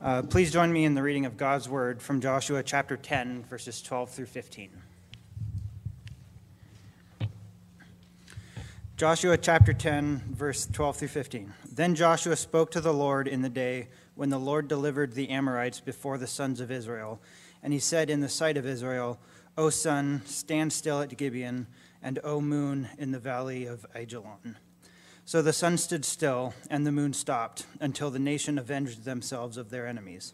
Uh, please join me in the reading of God's word from Joshua chapter 10, verses 12 through 15. Joshua chapter 10, verse 12 through 15. Then Joshua spoke to the Lord in the day when the Lord delivered the Amorites before the sons of Israel. And he said in the sight of Israel, O sun, stand still at Gibeon, and O moon, in the valley of Ajalon. So the sun stood still, and the moon stopped, until the nation avenged themselves of their enemies.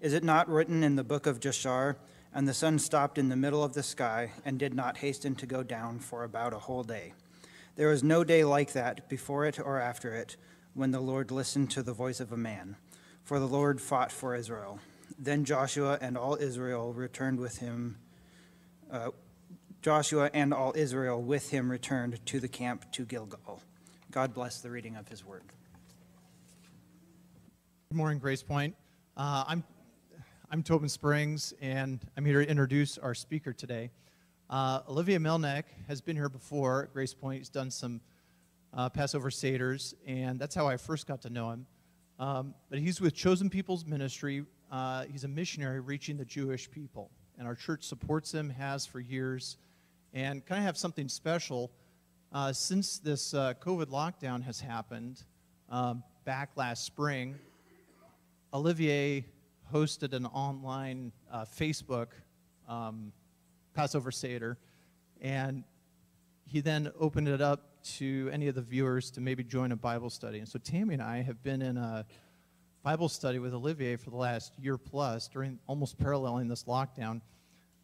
Is it not written in the book of Jashar? And the sun stopped in the middle of the sky, and did not hasten to go down for about a whole day. There was no day like that, before it or after it, when the Lord listened to the voice of a man. For the Lord fought for Israel. Then Joshua and all Israel returned with him. Uh, Joshua and all Israel with him returned to the camp to Gilgal. God bless the reading of his word. Good morning, Grace Point. Uh, I'm, I'm Tobin Springs, and I'm here to introduce our speaker today. Uh, Olivier Melnick has been here before Grace Point. He's done some uh, Passover Seders, and that's how I first got to know him. Um, but he's with Chosen People's Ministry. Uh, he's a missionary reaching the Jewish people, and our church supports him, has for years, and kind of have something special uh, since this uh, COVID lockdown has happened um, back last spring, Olivier hosted an online uh, Facebook um, Passover Seder, and he then opened it up to any of the viewers to maybe join a Bible study. And so Tammy and I have been in a Bible study with Olivier for the last year plus, during almost paralleling this lockdown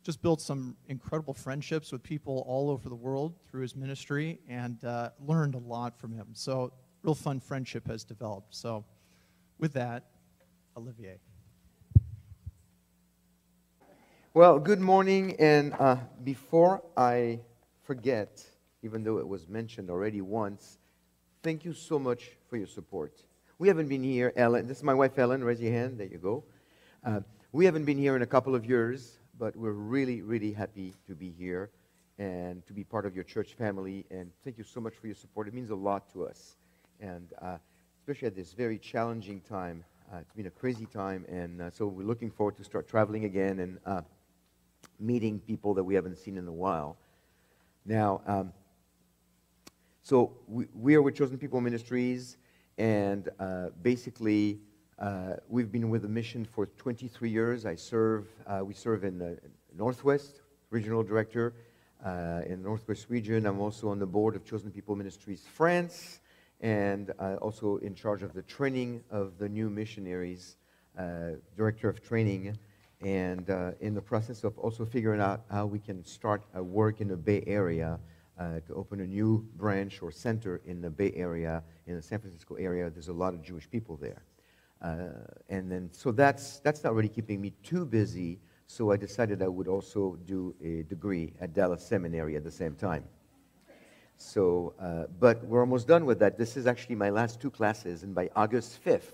just built some incredible friendships with people all over the world through his ministry and uh, learned a lot from him. So, real fun friendship has developed. So, with that, Olivier. Well, good morning. And uh, before I forget, even though it was mentioned already once, thank you so much for your support. We haven't been here, Ellen. This is my wife, Ellen. Raise your hand. There you go. Uh, we haven't been here in a couple of years but we're really, really happy to be here and to be part of your church family. And thank you so much for your support. It means a lot to us. And uh, especially at this very challenging time. Uh, it's been a crazy time. And uh, so we're looking forward to start traveling again and uh, meeting people that we haven't seen in a while. Now, um, so we, we, are with Chosen People Ministries. And uh, basically, uh, we've been with the mission for 23 years. I serve, uh, we serve in the Northwest, regional director uh, in the Northwest region. I'm also on the board of Chosen People Ministries France and uh, also in charge of the training of the new missionaries, uh, director of training, and uh, in the process of also figuring out how we can start a work in the Bay Area to open a new branch or center in the Bay Area, in the San Francisco area. There's a lot of Jewish people there. Uh, and then, so that's, that's not really keeping me too busy. So I decided I would also do a degree at Dallas Seminary at the same time. So, uh, but we're almost done with that. This is actually my last two classes, and by August 5th,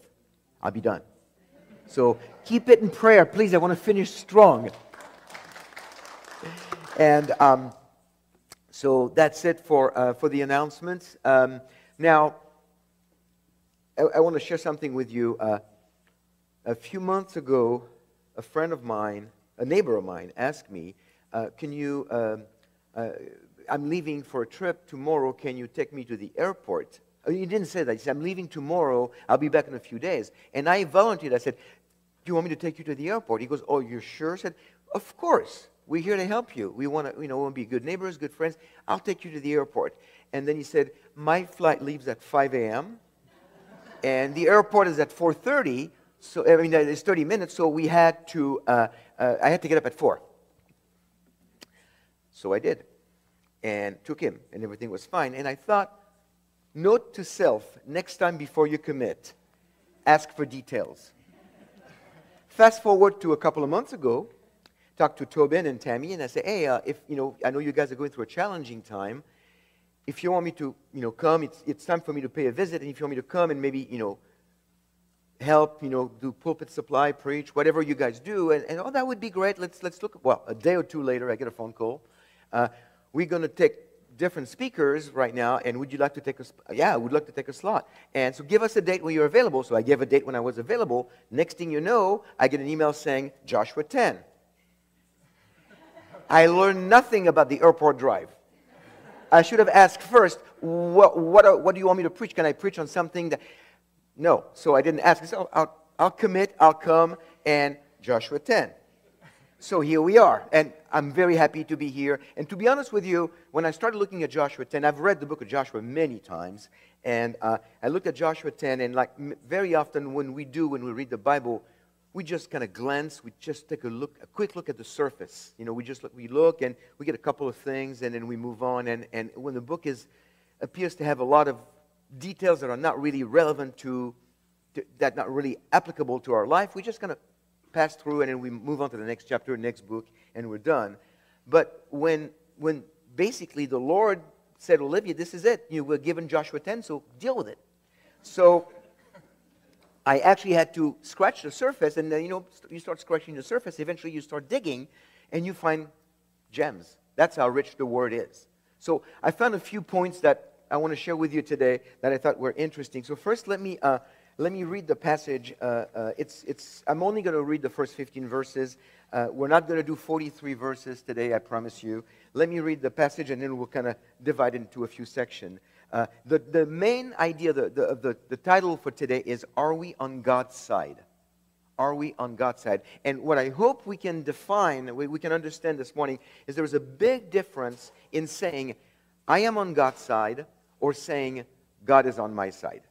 I'll be done. So keep it in prayer, please. I want to finish strong. And um, so that's it for, uh, for the announcements. Um, now, I, I want to share something with you. Uh, a few months ago, a friend of mine, a neighbor of mine, asked me, uh, Can you, um, uh, I'm leaving for a trip tomorrow. Can you take me to the airport? Oh, he didn't say that. He said, I'm leaving tomorrow. I'll be back in a few days. And I volunteered. I said, Do you want me to take you to the airport? He goes, Oh, you're sure? I said, Of course. We're here to help you. We want to, you know, want to be good neighbors, good friends. I'll take you to the airport. And then he said, My flight leaves at 5 a.m and the airport is at 4.30 so i mean it's 30 minutes so we had to uh, uh, i had to get up at 4 so i did and took him and everything was fine. And i thought note to self next time before you commit ask for details. Fast forward to a couple of months ago talked to tobin and tammy and i said hey uh, if you know i know you guys are going through a challenging time if you want me to, you know, come, it's, it's time for me to pay a visit. And if you want me to come and maybe, you know, help, you know, do pulpit supply, preach, whatever you guys do, and, and oh, that would be great. Let's, let's look. Well, a day or two later, I get a phone call. Uh, we're going to take different speakers right now, and would you like to take a, yeah, I would like to take a slot. And so give us a date when you're available. So I gave a date when I was available. Next thing you know, I get an email saying Joshua 10. I learned nothing about the airport drive. I should have asked first, what, what, what do you want me to preach? Can I preach on something that. No. So I didn't ask. So I'll, I'll commit, I'll come, and Joshua 10. So here we are, and I'm very happy to be here. And to be honest with you, when I started looking at Joshua 10, I've read the book of Joshua many times, and uh, I looked at Joshua 10, and like very often when we do, when we read the Bible, we just kind of glance, we just take a look, a quick look at the surface. You know, we just look, we look, and we get a couple of things, and then we move on. And, and when the book is appears to have a lot of details that are not really relevant to, to that not really applicable to our life, we just kind of pass through and then we move on to the next chapter, next book, and we're done. But when, when basically the Lord said, Olivier, this is it. You were given Joshua 10, so deal with it. So I actually had to scratch the surface, and then, you know, you start scratching the surface, eventually you start digging, and you find gems. That's how rich the word is. So I found a few points that I want to share with you today that I thought were interesting. So first, let me uh, let me read the passage. Uh, uh, it's, it's, I'm only going to read the first 15 verses. Uh, we're not going to do 43 verses today, I promise you. Let me read the passage and then we'll kind of divide it into a few sections. Uh, the, the main idea, the, the, the, the title for today is Are We on God's Side? Are we on God's side? And what I hope we can define, we, we can understand this morning, is there is a big difference in saying, I am on God's side, or saying, God is on my side.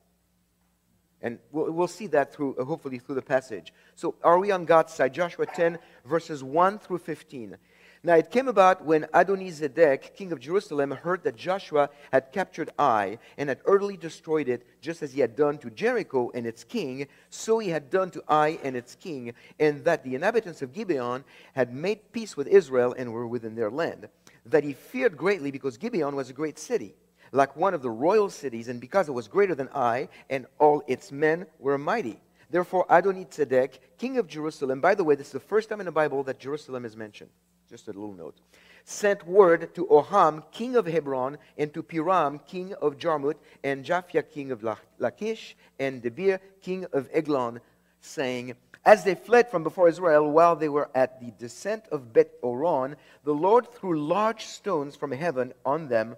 And we'll, we'll see that through, uh, hopefully, through the passage. So, are we on God's side? Joshua 10, verses 1 through 15. Now, it came about when Adonizedek, king of Jerusalem, heard that Joshua had captured Ai and had utterly destroyed it, just as he had done to Jericho and its king, so he had done to Ai and its king, and that the inhabitants of Gibeon had made peace with Israel and were within their land. That he feared greatly because Gibeon was a great city like one of the royal cities, and because it was greater than Ai, and all its men were mighty. Therefore, Adonizedek, king of Jerusalem, by the way, this is the first time in the Bible that Jerusalem is mentioned. Just a little note. Sent word to Oham, king of Hebron, and to Piram, king of Jarmuth, and Japhia, king of Lachish, and Debir, king of Eglon, saying, As they fled from before Israel while they were at the descent of Bet Oron, the Lord threw large stones from heaven on them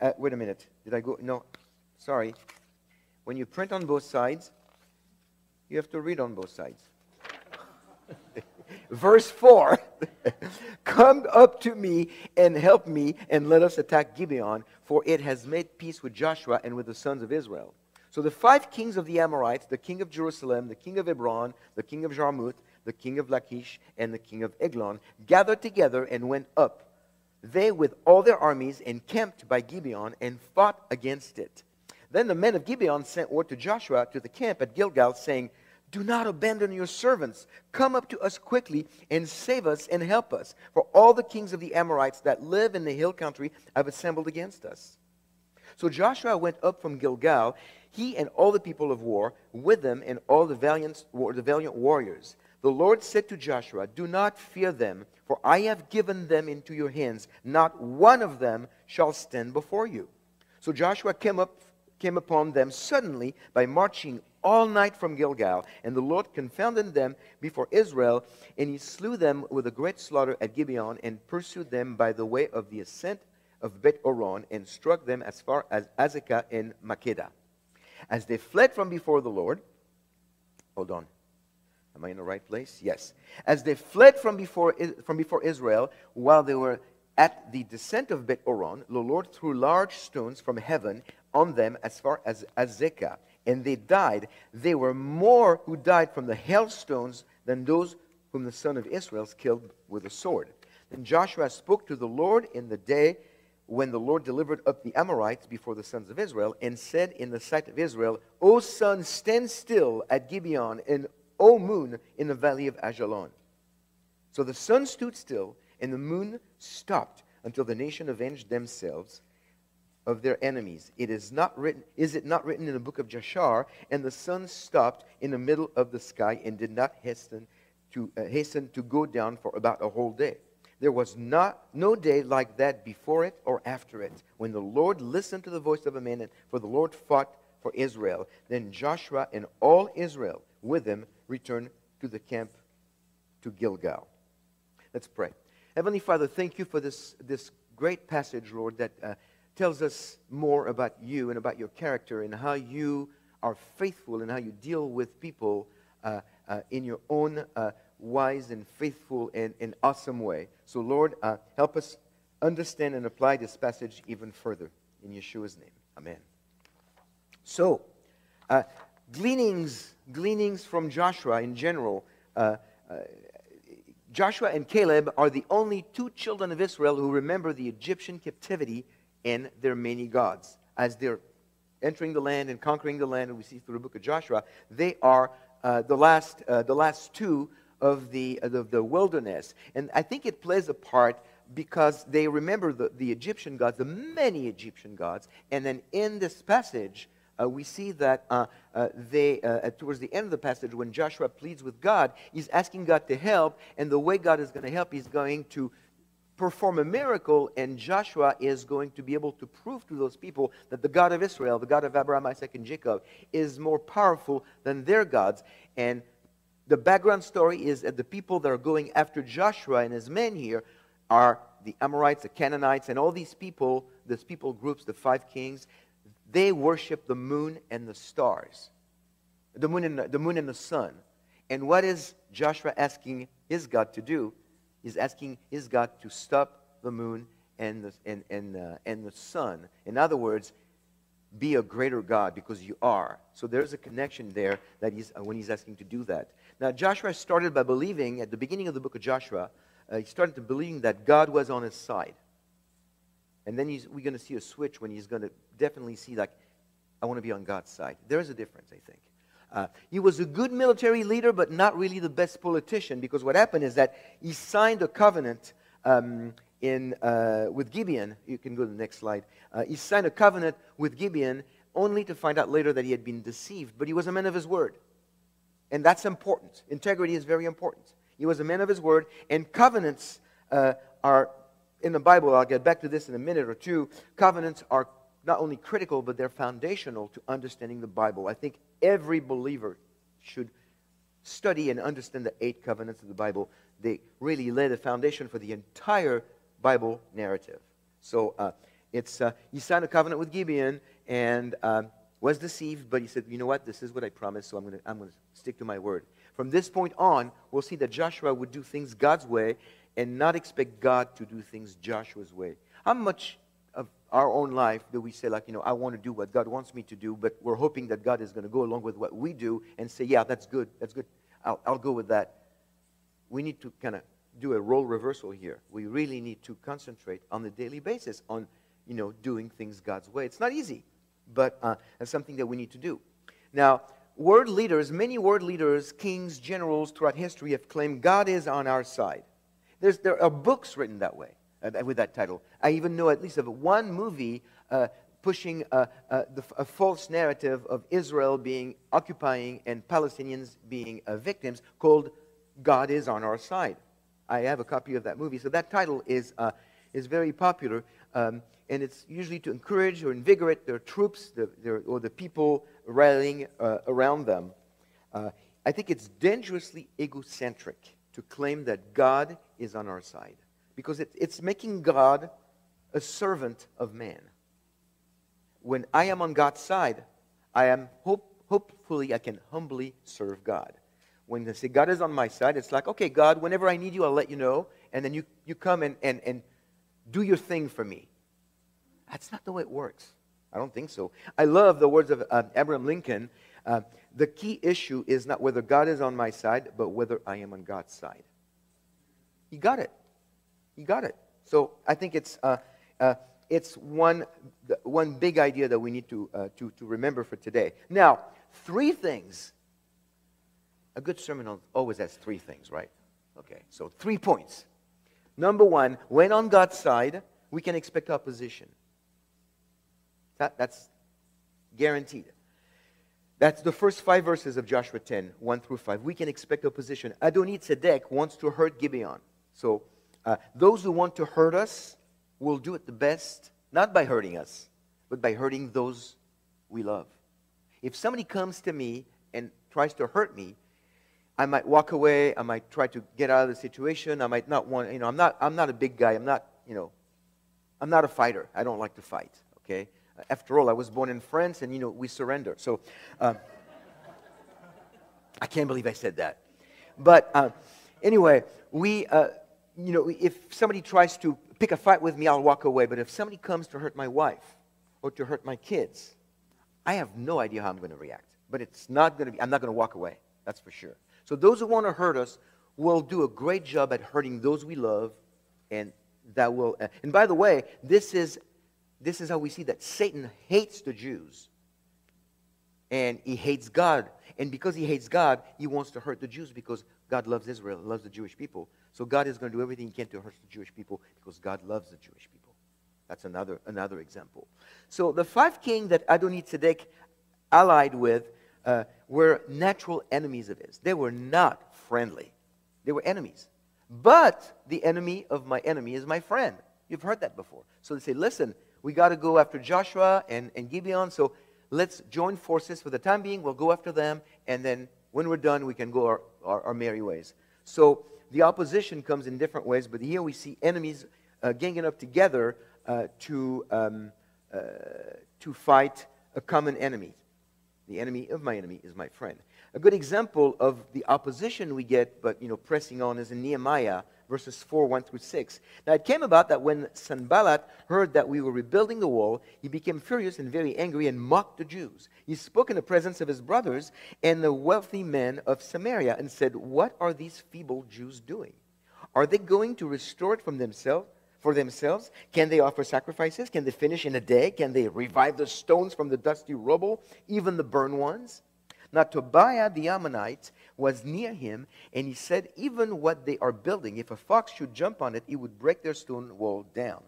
uh, wait a minute. Did I go? No. Sorry. When you print on both sides, you have to read on both sides. Verse 4 Come up to me and help me, and let us attack Gibeon, for it has made peace with Joshua and with the sons of Israel. So the five kings of the Amorites, the king of Jerusalem, the king of Hebron, the king of Jarmuth, the king of Lachish, and the king of Eglon, gathered together and went up they, with all their armies, encamped by Gibeon and fought against it. Then the men of Gibeon sent word to Joshua to the camp at Gilgal, saying, Do not abandon your servants. Come up to us quickly and save us and help us. For all the kings of the Amorites that live in the hill country have assembled against us. So Joshua went up from Gilgal, he and all the people of war, with them and all the valiant, the valiant warriors. The Lord said to Joshua, Do not fear them for I have given them into your hands. Not one of them shall stand before you. So Joshua came up came upon them suddenly by marching all night from Gilgal, and the Lord confounded them before Israel, and he slew them with a great slaughter at Gibeon, and pursued them by the way of the ascent of Bet Oron, and struck them as far as Azekah and Makkedah. As they fled from before the Lord, hold on. Am I in the right place? Yes. As they fled from before, from before Israel, while they were at the descent of Bet Oron, the Lord threw large stones from heaven on them as far as Azekah, and they died. They were more who died from the hailstones than those whom the son of Israel killed with a sword. Then Joshua spoke to the Lord in the day when the Lord delivered up the Amorites before the sons of Israel, and said in the sight of Israel, O sun, stand still at Gibeon, and O moon, in the valley of Ajalon. So the sun stood still, and the moon stopped until the nation avenged themselves of their enemies. It is not written, is it not written in the book of Jashar? And the sun stopped in the middle of the sky and did not hasten to, uh, hasten to go down for about a whole day. There was not, no day like that before it or after it, when the Lord listened to the voice of a man, for the Lord fought for Israel. Then Joshua and all Israel with him returned to the camp to Gilgal. Let's pray. Heavenly Father, thank you for this, this great passage, Lord, that uh, tells us more about you and about your character and how you are faithful and how you deal with people uh, uh, in your own uh, wise and faithful and, and awesome way. So, Lord, uh, help us understand and apply this passage even further. In Yeshua's name. Amen. So, uh, gleanings, gleanings from Joshua in general. Uh, Joshua and Caleb are the only two children of Israel who remember the Egyptian captivity and their many gods. As they're entering the land and conquering the land, and we see through the book of Joshua, they are uh, the, last, uh, the last two of the, of the wilderness. And I think it plays a part because they remember the, the Egyptian gods, the many Egyptian gods. And then in this passage, uh, we see that uh, uh, they, uh, towards the end of the passage, when Joshua pleads with God, he's asking God to help. And the way God is going to help, he's going to perform a miracle, and Joshua is going to be able to prove to those people that the God of Israel, the God of Abraham, Isaac, and Jacob, is more powerful than their gods. And the background story is that the people that are going after Joshua and his men here are the Amorites, the Canaanites, and all these people, these people groups, the five kings, they worship the moon and the stars, the moon and the, the moon and the sun. And what is Joshua asking his God to do? He's asking his God to stop the moon and the, and, and, uh, and the sun. In other words, be a greater God because you are. So there's a connection there that he's, uh, when he's asking to do that. Now, Joshua started by believing, at the beginning of the book of Joshua, uh, he started to believing that God was on his side. And then we're going to see a switch when he's going to definitely see, like, I want to be on God's side. There is a difference, I think. Uh, he was a good military leader, but not really the best politician, because what happened is that he signed a covenant um, in, uh, with Gibeon. You can go to the next slide. Uh, he signed a covenant with Gibeon only to find out later that he had been deceived, but he was a man of his word. And that's important. Integrity is very important. He was a man of his word, and covenants uh, are, in the Bible, I'll get back to this in a minute or two, covenants are not only critical, but they're foundational to understanding the Bible. I think every believer should study and understand the eight covenants of the Bible. They really lay the foundation for the entire Bible narrative. So uh, it's uh, he signed a covenant with Gibeon and um, was deceived, but he said, "You know what? This is what I promised, so I'm going to I'm going to stick to my word." From this point on, we'll see that Joshua would do things God's way and not expect God to do things Joshua's way. How much our own life do we say, like, you know, I want to do what God wants me to do, but we're hoping that God is going to go along with what we do and say, yeah, that's good, that's good, I'll, I'll go with that. We need to kind of do a role reversal here. We really need to concentrate on the daily basis on, you know, doing things God's way. It's not easy, but uh, it's something that we need to do. Now, world leaders, many world leaders, kings, generals throughout history have claimed God is on our side. There's, there are books written that way, uh, with that title. I even know at least of one movie uh, pushing uh, uh the, a false narrative of Israel being occupying and Palestinians being uh, victims called God is on our side. I have a copy of that movie. So that title is, uh, is very popular. Um, and it's usually to encourage or invigorate their troops the, their, or the people rallying uh, around them. Uh, I think it's dangerously egocentric to claim that God is on our side because it, it's making God a servant of man. When I am on God's side, I am hope, hopefully I can humbly serve God. When they say God is on my side, it's like, okay, God, whenever I need you, I'll let you know, and then you, you come and, and, and do your thing for me. That's not the way it works. I don't think so. I love the words of uh, Abraham Lincoln. Uh, the key issue is not whether God is on my side, but whether I am on God's side. You got it. He got it. So I think it's, uh, uh it's one, one big idea that we need to, uh, to, to remember for today. Now, three things. A good sermon always has three things, right? Okay, so three points. Number one, when on God's side, we can expect opposition. That, that's guaranteed. That's the first five verses of Joshua 10, 1 through 5. We can expect opposition. Adonai Tzedek wants to hurt Gibeon. So Uh, those who want to hurt us will do it the best, not by hurting us, but by hurting those we love. If somebody comes to me and tries to hurt me, I might walk away. I might try to get out of the situation. I might not want, you know, I'm not, I'm not a big guy. I'm not, you know, I'm not a fighter. I don't like to fight, okay? After all, I was born in France and, you know, we surrender. So uh, I can't believe I said that. But uh, anyway, we, uh, you know, if somebody tries to pick a fight with me, I'll walk away. But if somebody comes to hurt my wife or to hurt my kids, I have no idea how I'm going to react. But it's not going to be, I'm not going to walk away. That's for sure. So those who want to hurt us will do a great job at hurting those we love, and that will. Uh, and by the way, this is this is how we see that Satan hates the Jews, and he hates God. And because he hates God, he wants to hurt the Jews because God loves Israel, loves the Jewish people. So God is going to do everything he can to hurt the Jewish people because God loves the Jewish people. That's another, another example. So the five kings that Adoni-Tzedek allied with uh, were natural enemies of his. They were not friendly. They were enemies. But the enemy of my enemy is my friend. You've heard that before. So they say, listen, we got to go after Joshua and, and Gibeon, so let's join forces for the time being. We'll go after them, and then when we're done, we can go our, our, our merry ways. So the opposition comes in different ways, but here we see enemies uh, ganging up together uh, to, um, uh, to fight a common enemy. The enemy of my enemy is my friend. A good example of the opposition we get, but you know, pressing on, is in Nehemiah verses 4, 1 through 6. Now it came about that when Sanballat heard that we were rebuilding the wall, he became furious and very angry and mocked the Jews. He spoke in the presence of his brothers and the wealthy men of Samaria and said, What are these feeble Jews doing? Are they going to restore it from themselves? For themselves? Can they offer sacrifices? Can they finish in a day? Can they revive the stones from the dusty rubble, even the burned ones? Now, Tobiah the Ammonite was near him, and he said, Even what they are building, if a fox should jump on it, it would break their stone wall down.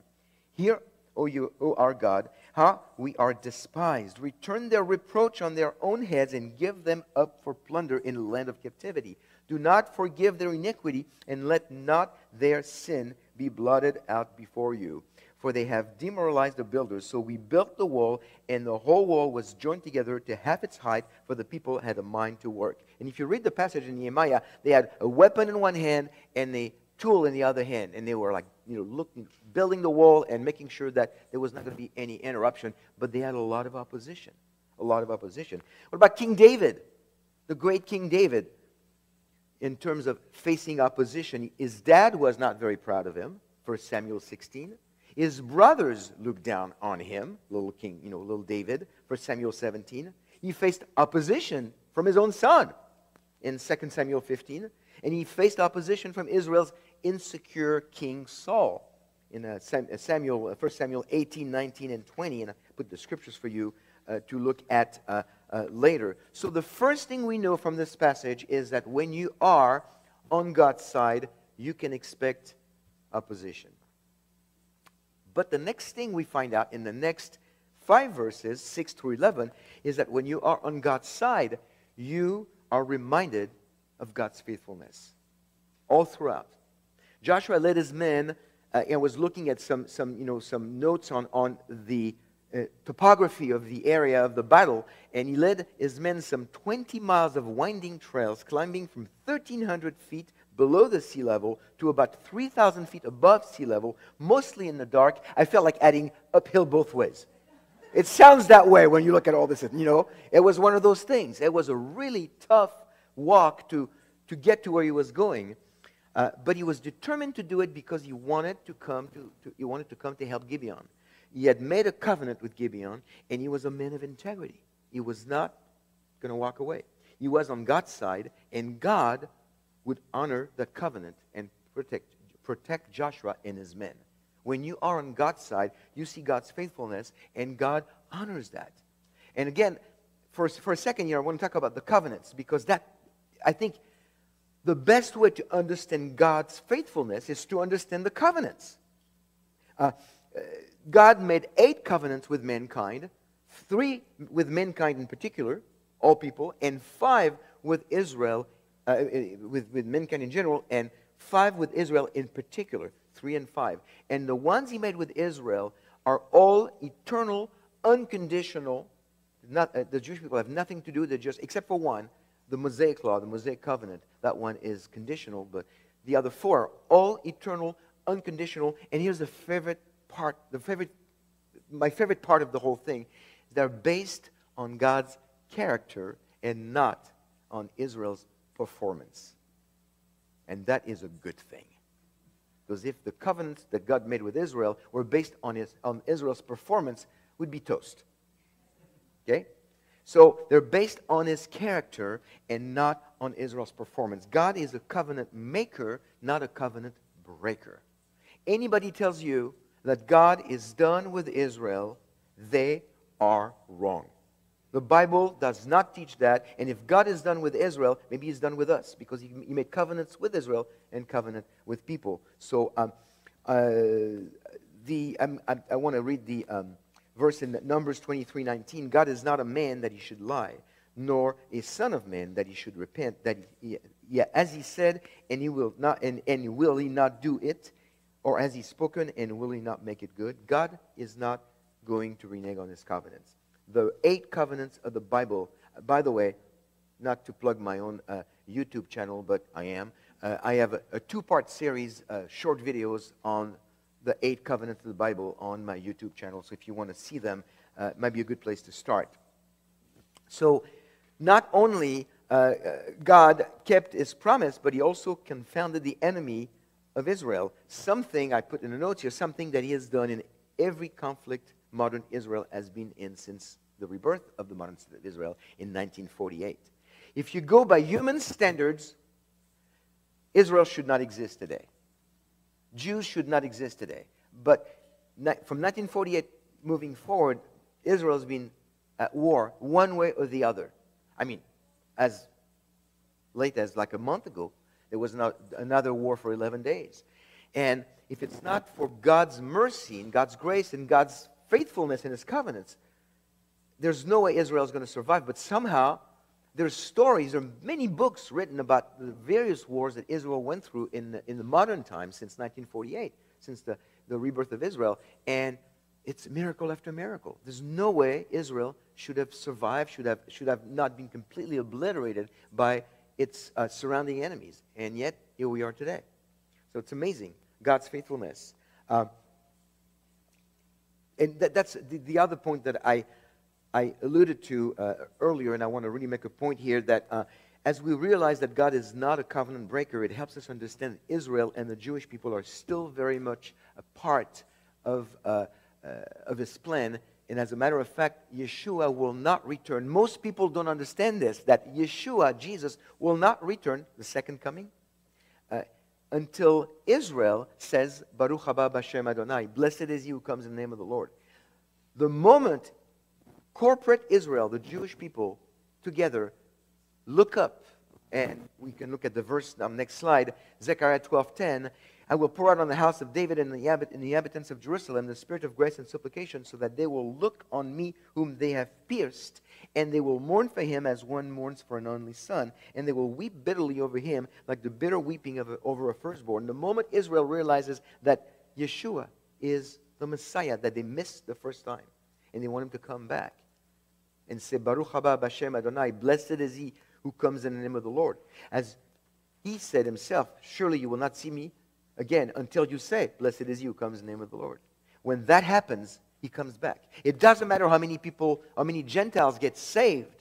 Hear, O, you, o our God, how we are despised. Return their reproach on their own heads and give them up for plunder in the land of captivity. Do not forgive their iniquity, and let not their sin be blotted out before you for they have demoralized the builders. So we built the wall, and the whole wall was joined together to half its height, for the people had a mind to work. And if you read the passage in Nehemiah, they had a weapon in one hand and a tool in the other hand, and they were like, you know, looking, building the wall and making sure that there was not going to be any interruption. But they had a lot of opposition, a lot of opposition. What about King David, the great King David? In terms of facing opposition, his dad was not very proud of him. 1 Samuel 16. His brothers looked down on him, little king, you know, little David, for Samuel 17. He faced opposition from his own son in 2 Samuel 15. And he faced opposition from Israel's insecure king Saul in uh, uh Samuel, 1 uh, Samuel 18, 19, and 20. And I put the scriptures for you uh, to look at uh, later. So the first thing we know from this passage is that when you are on God's side, you can expect opposition. But the next thing we find out in the next five verses, 6 through 11, is that when you are on God's side, you are reminded of God's faithfulness all throughout. Joshua led his men uh, and was looking at some, some, you know, some notes on, on the uh, topography of the area of the battle, and he led his men some 20 miles of winding trails, climbing from 1,300 feet below the sea level to about 3,000 feet above sea level, mostly in the dark. I felt like adding uphill both ways. It sounds that way when you look at all this. You know, it was one of those things. It was a really tough walk to, to get to where he was going. Uh, but he was determined to do it because he wanted to come to, to, he wanted to come to help Gibeon. He had made a covenant with Gibeon, and he was a man of integrity. He was not going to walk away. He was on God's side, and God would honor the covenant and protect, protect Joshua and his men. When you are on God's side, you see God's faithfulness, and God honors that. And again, for, for a second here, I want to talk about the covenants because that, I think, the best way to understand God's faithfulness is to understand the covenants. Uh, God made eight covenants with mankind, three with mankind in particular, all people, and five with Israel uh, with, with mankind in general, and five with Israel in particular. 3 and 5. And the ones he made with Israel are all eternal, unconditional. Not, uh, the Jewish people have nothing to do, they're just, except for one, the Mosaic law, the Mosaic covenant. That one is conditional, but the other four are all eternal, unconditional. And here's the favorite part, the favorite, my favorite part of the whole thing. They're based on God's character and not on Israel's performance. And that is a good thing. Because if the covenants that God made with Israel were based on, his, on Israel's performance, would be toast. Okay? So they're based on his character and not on Israel's performance. God is a covenant maker, not a covenant breaker. Anybody tells you that God is done with Israel, they are wrong. The Bible does not teach that. And if God is done with Israel, maybe He's done with us because He, he made covenants with Israel and covenant with people. So um, uh, the, um, I, I want to read the um, verse in Numbers 23 19. God is not a man that He should lie, nor a son of man that He should repent. That he, yeah, as He said, and He will not, and, and will He not do it, or as He spoken, and will He not make it good? God is not going to renege on His covenants the eight covenants of the Bible. By the way, not to plug my own uh, YouTube channel, but I am. Uh, I have a, a two part series, uh, short videos on the eight covenants of the Bible on my YouTube channel. So if you want to see them, uh, it might be a good place to start. So, not only uh, uh, God kept his promise, but he also confounded the enemy of Israel. Something I put in the notes here, something that he has done in every conflict modern Israel has been in since the rebirth of the modern state of Israel in 1948. If you go by human standards, Israel should not exist today. Jews should not exist today. But from 1948 moving forward, Israel has been at war one way or the other. I mean, as late as like a month ago, there was another war for 11 days. And if it's not for God's mercy and God's grace and God's faithfulness in his covenants, there's no way Israel is going to survive. But somehow, there's stories, there are many books written about the various wars that Israel went through in the, in the modern times since 1948, since the, the rebirth of Israel. And it's miracle after miracle. There's no way Israel should have survived, should have, should have not been completely obliterated by its uh, surrounding enemies. And yet, here we are today. So it's amazing, God's faithfulness. Uh, and that, that's the, the, other point that I, I alluded to uh, earlier, and I want to really make a point here that uh, as we realize that God is not a covenant breaker, it helps us understand Israel and the Jewish people are still very much a part of, uh, uh of his plan. And as a matter of fact, Yeshua will not return. Most people don't understand this that Yeshua, Jesus, will not return the second coming until Israel says, Baruch haba b'Shem Adonai, blessed is he who comes in the name of the Lord. The moment corporate Israel, the Jewish people, together look up, and we can look at the verse on next slide, Zechariah 12:10. I will pour out on the house of David and the, the inhabitants of Jerusalem the spirit of grace and supplication, so that they will look on me whom they have pierced, and they will mourn for him as one mourns for an only son, and they will weep bitterly over him like the bitter weeping of a, over a firstborn. The moment Israel realizes that Yeshua is the Messiah, that they missed the first time, and they want him to come back and say, Baruch haba b'Shem Adonai, blessed is he who comes in the name of the Lord. As he said himself, surely you will not see me again until you say, blessed is you, comes in the name of the Lord. When that happens, he comes back. It doesn't matter how many people, how many Gentiles get saved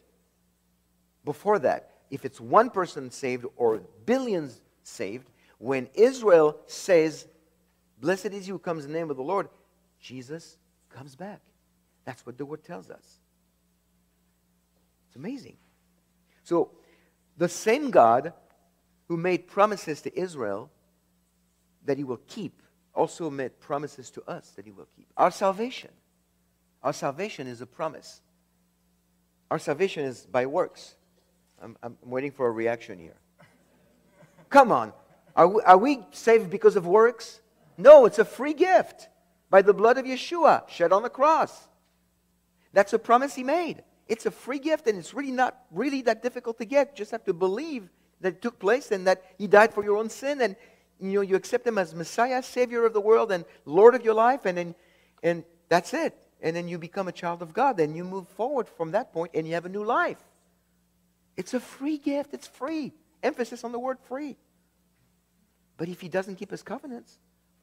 before that. If it's one person saved or billions saved, when Israel says, Blessed is you, comes in the name of the Lord, Jesus comes back. That's what the word tells us. It's amazing. So, the same God who made promises to Israel that he will keep also made promises to us that he will keep. Our salvation. Our salvation is a promise. Our salvation is by works. I'm, I'm waiting for a reaction here. Come on. Are we, are we saved because of works? No, it's a free gift by the blood of Yeshua shed on the cross. That's a promise he made. It's a free gift and it's really not really that difficult to get. You just have to believe that it took place and that he died for your own sin and you know, you accept him as Messiah, Savior of the world, and Lord of your life, and then, and that's it. And then you become a child of God. Then you move forward from that point, and you have a new life. It's a free gift. It's free. Emphasis on the word free. But if he doesn't keep his covenants,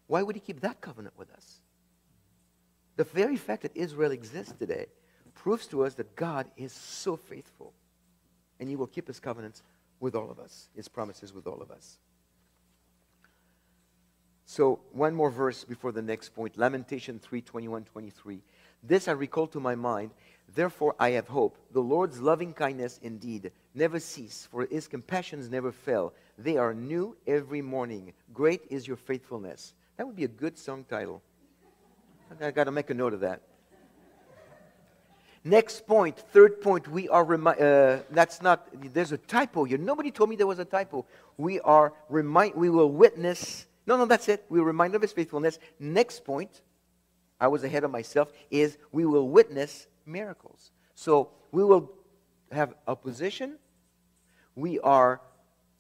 why would he keep that covenant with us? The very fact that Israel exists today proves to us that God is so faithful. And he will keep his covenants with all of us, his promises with all of us. So, one more verse before the next point Lamentation 3 21 23. This I recall to my mind. Therefore, I have hope. The Lord's loving kindness indeed never cease, for his compassions never fail. They are new every morning. Great is your faithfulness. That would be a good song title. I got to make a note of that. Next point, third point, we are, remi- uh, that's not, there's a typo here. Nobody told me there was a typo. We are, remind, we will witness, no, no, that's it. We will remind of his faithfulness. Next point, I was ahead of myself, is we will witness miracles. So we will have opposition. We are,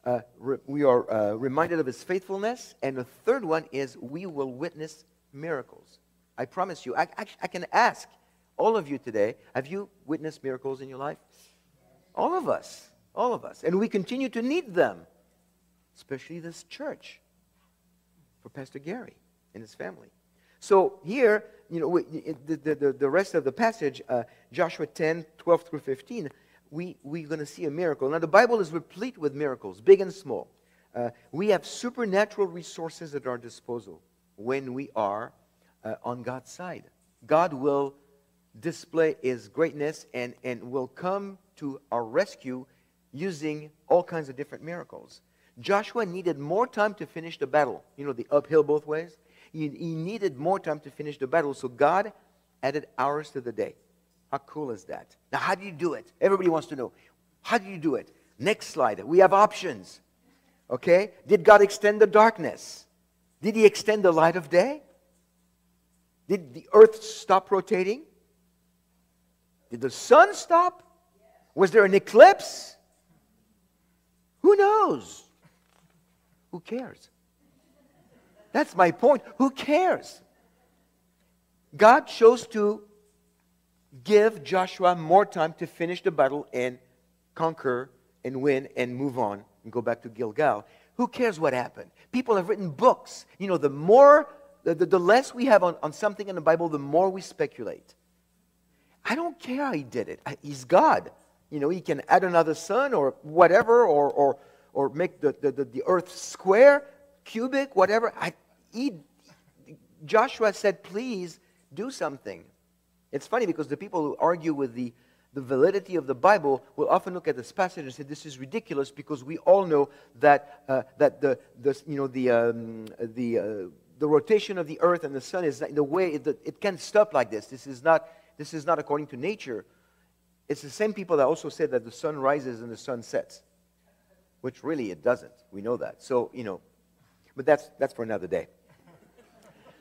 uh, re- we are uh, reminded of his faithfulness. And the third one is we will witness miracles. I promise you, I, I, I can ask all of you today, have you witnessed miracles in your life? All of us. All of us. And we continue to need them, especially this church for Pastor Gary and his family. So here, you know, the, the, the rest of the passage, uh, Joshua 10, 12 through 15, we, we're going to see a miracle. Now, the Bible is replete with miracles, big and small. Uh, we have supernatural resources at our disposal when we are uh, on God's side. God will display his greatness and, and will come to our rescue using all kinds of different miracles. Joshua needed more time to finish the battle. You know, the uphill both ways. He, he needed more time to finish the battle, so God added hours to the day. How cool is that? Now, how do you do it? Everybody wants to know. How do you do it? Next slide. We have options. Okay? Did God extend the darkness? Did He extend the light of day? Did the earth stop rotating? Did the sun stop? Was there an eclipse? Who knows? Who cares? That's my point. Who cares? God chose to give Joshua more time to finish the battle and conquer and win and move on and go back to Gilgal. Who cares what happened? People have written books. You know, the more, the, the, the less we have on, on something in the Bible, the more we speculate. I don't care how he did it. He's God. You know, he can add another sun or whatever, or, or, or make the, the, the, the earth square, cubic, whatever. I, he, Joshua said, please do something. It's funny because the people who argue with the, the validity of the Bible will often look at this passage and say, this is ridiculous because we all know that, uh, that the, the, you know, the, um, the, uh, the rotation of the earth and the sun is the way it, it can't stop like this. This is, not, this is not according to nature. It's the same people that also said that the sun rises and the sun sets, which really it doesn't. We know that. So, you know, but that's, that's for another day.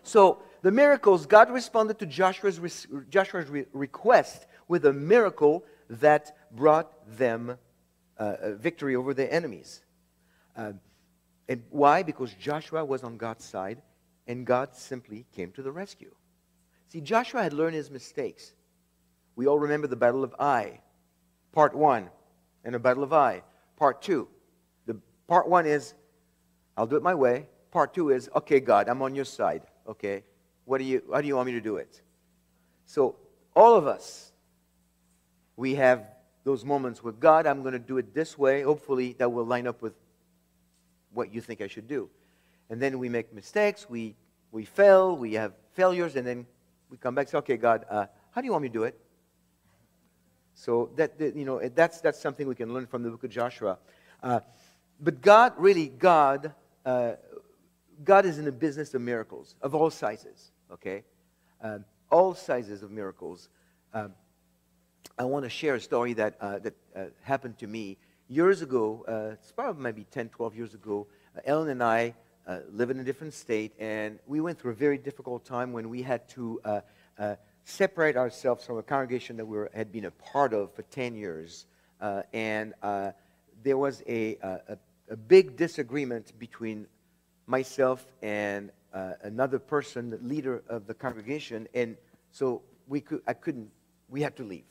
So the miracles, God responded to Joshua's, Joshua's request with a miracle that brought them uh, victory over their enemies. Uh, and why? Because Joshua was on God's side, and God simply came to the rescue. See, Joshua had learned his mistakes. We all remember the Battle of Ai, part one, and the Battle of Ai, part two. Part one is, I'll do it my way. Part two is, okay, God, I'm on your side. Okay, what do you, how do you want me to do it? So, all of us, we have those moments with God, I'm going to do it this way. Hopefully, that will line up with what you think I should do. And then we make mistakes, we, we fail, we have failures, and then we come back and say, okay, God, uh, how do you want me to do it? So that, you know, that's, that's something we can learn from the book of Joshua. Uh, but God, really, God uh, God is in the business of miracles of all sizes, okay? Um, all sizes of miracles. Um, I want to share a story that, uh, that uh, happened to me years ago. Uh, it's probably maybe 10, 12 years ago. Uh, Ellen and I uh, live in a different state, and we went through a very difficult time when we had to separate ourselves from a congregation that we were, had been a part of for 10 years. and there was a, a, a big disagreement between myself and uh, another person, the leader of the congregation, and so we could, I couldn't, we had to leave.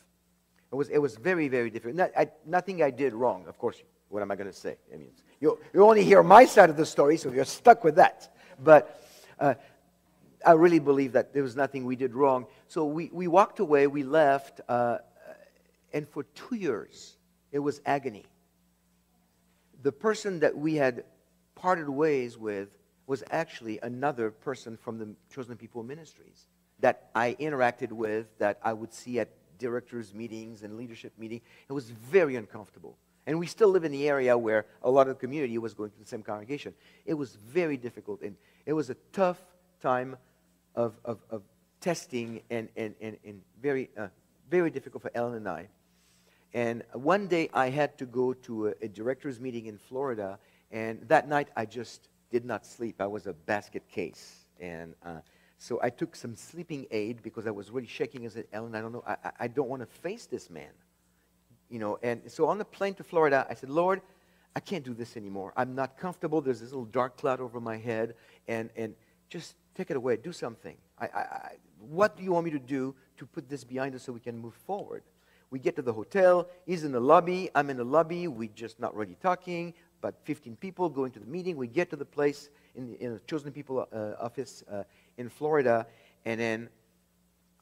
It was, it was very, very difficult. Not, I, nothing I did wrong, of course. What am I going to say? I mean, you, you only hear my side of the story, so you're stuck with that. But uh, I really believe that there was nothing we did wrong. So we, we walked away, we left, uh, and for two years, it was agony. The person that we had parted ways with was actually another person from the Chosen People Ministries that I interacted with, that I would see at directors' meetings and leadership meetings. It was very uncomfortable. And we still live in the area where a lot of the community was going to the same congregation. It was very difficult, and it was a tough time of, of, of testing and, and, and, and very, uh, very difficult for Ellen and I. And one day I had to go to a, a director's meeting in Florida, and that night I just did not sleep. I was a basket case. And uh, so I took some sleeping aid because I was really shaking. I said, Ellen, I don't know, I, I don't want to face this man. You know, and so on the plane to Florida, I said, Lord, I can't do this anymore. I'm not comfortable. There's this little dark cloud over my head, and, and just take it away. Do something. I, I, I, what do you want me to do to put this behind us so we can move forward? We get to the hotel. He's in the lobby. I'm in the lobby. We're just not really talking. But 15 people going to the meeting. We get to the place in the, in the Chosen People uh, office uh, in Florida. And then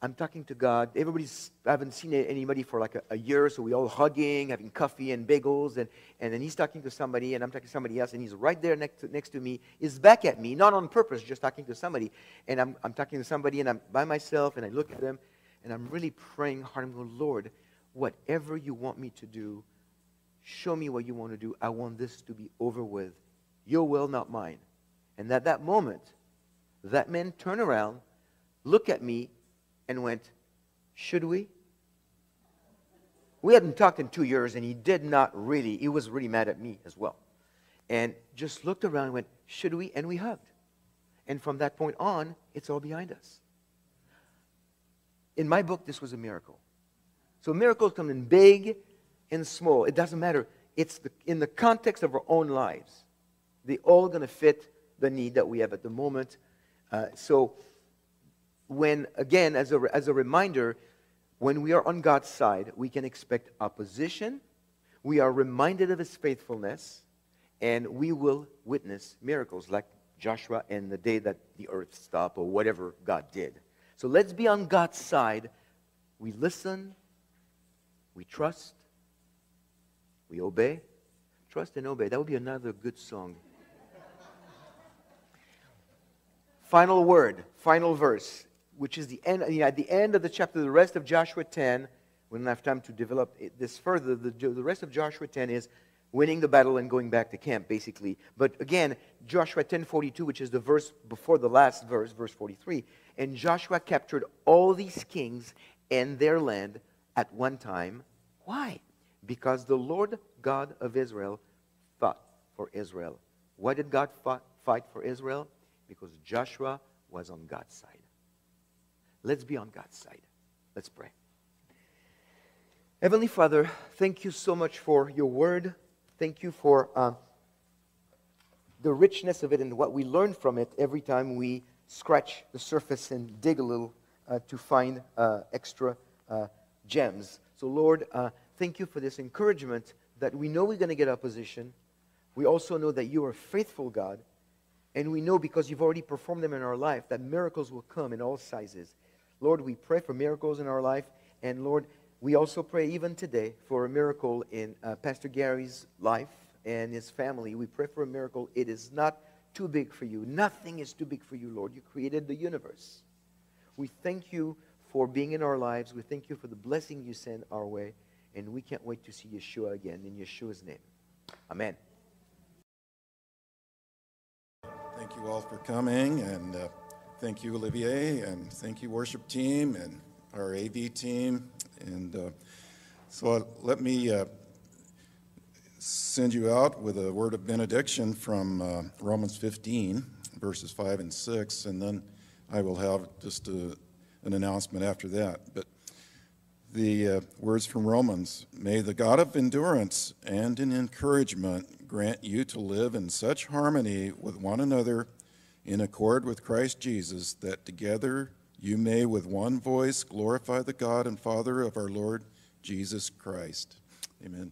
I'm talking to God. Everybody's, I haven't seen anybody for like a, a, year, so we all hugging, having coffee and bagels. And, and then he's talking to somebody, and I'm talking to somebody else, and he's right there next to, next to me. He's back at me, not on purpose, just talking to somebody. And I'm, I'm talking to somebody, and I'm by myself, and I look at them, and I'm really praying hard. I'm going, Lord, whatever you want me to do, show me what you want to do. I want this to be over with. Your will, not mine. And at that moment, that man turned around, looked at me, and went, Should we? We hadn't talked in two years, and he did not really, he was really mad at me as well. And just looked around and went, Should we? And we hugged. And from that point on, it's all behind us. In my book, this was a miracle. So miracles come in big and small. It doesn't matter. It's the, in the context of our own lives. They're all going to fit the need that we have at the moment. Uh, so, when, again, as a, as a reminder, when we are on God's side, we can expect opposition. We are reminded of his faithfulness, and we will witness miracles like Joshua and the day that the earth stopped or whatever God did. So let's be on God's side. We listen, we trust. We obey. Trust and obey. That would be another good song. final word, final verse, which is the end, at the end of the chapter, the rest of Joshua 10. We don't have time to develop this further. The, the rest of Joshua 10 is winning the battle and going back to camp, basically. But again, Joshua 10:42, which is the verse before the last verse, verse 43, and Joshua captured all these kings and their land at one time. Why? Because the Lord God of Israel fought for Israel. Why did God fight for Israel? Because Joshua was on God's side. Let's be on God's side. Let's pray. Heavenly Father, thank you so much for your word. Thank you for uh, the richness of it and what we learn from it every time we scratch the surface and dig a little uh, to find uh, extra uh, gems. So, Lord, uh, thank you for this encouragement that we know we're going to get opposition. We also know that you are faithful God. And we know because you've already performed them in our life that miracles will come in all sizes. Lord, we pray for miracles in our life. And Lord, we also pray even today for a miracle in uh, Pastor Gary's life and his family. We pray for a miracle. It is not too big for you. Nothing is too big for you, Lord. You created the universe. We thank you for being in our lives. We thank you for the blessing you send our way. And we can't wait to see Yeshua again in Yeshua's name. Amen. Thank you all for coming. And uh, thank you, Olivier. And thank you, worship team and our AV team. And uh, so uh, let me uh, send you out with a word of benediction from uh, Romans 15, verses 5 and 6. And then I will have just a an announcement after that. But the uh, words from Romans May the God of endurance and in encouragement grant you to live in such harmony with one another in accord with Christ Jesus, that together you may with one voice glorify the God and Father of our Lord Jesus Christ. Amen.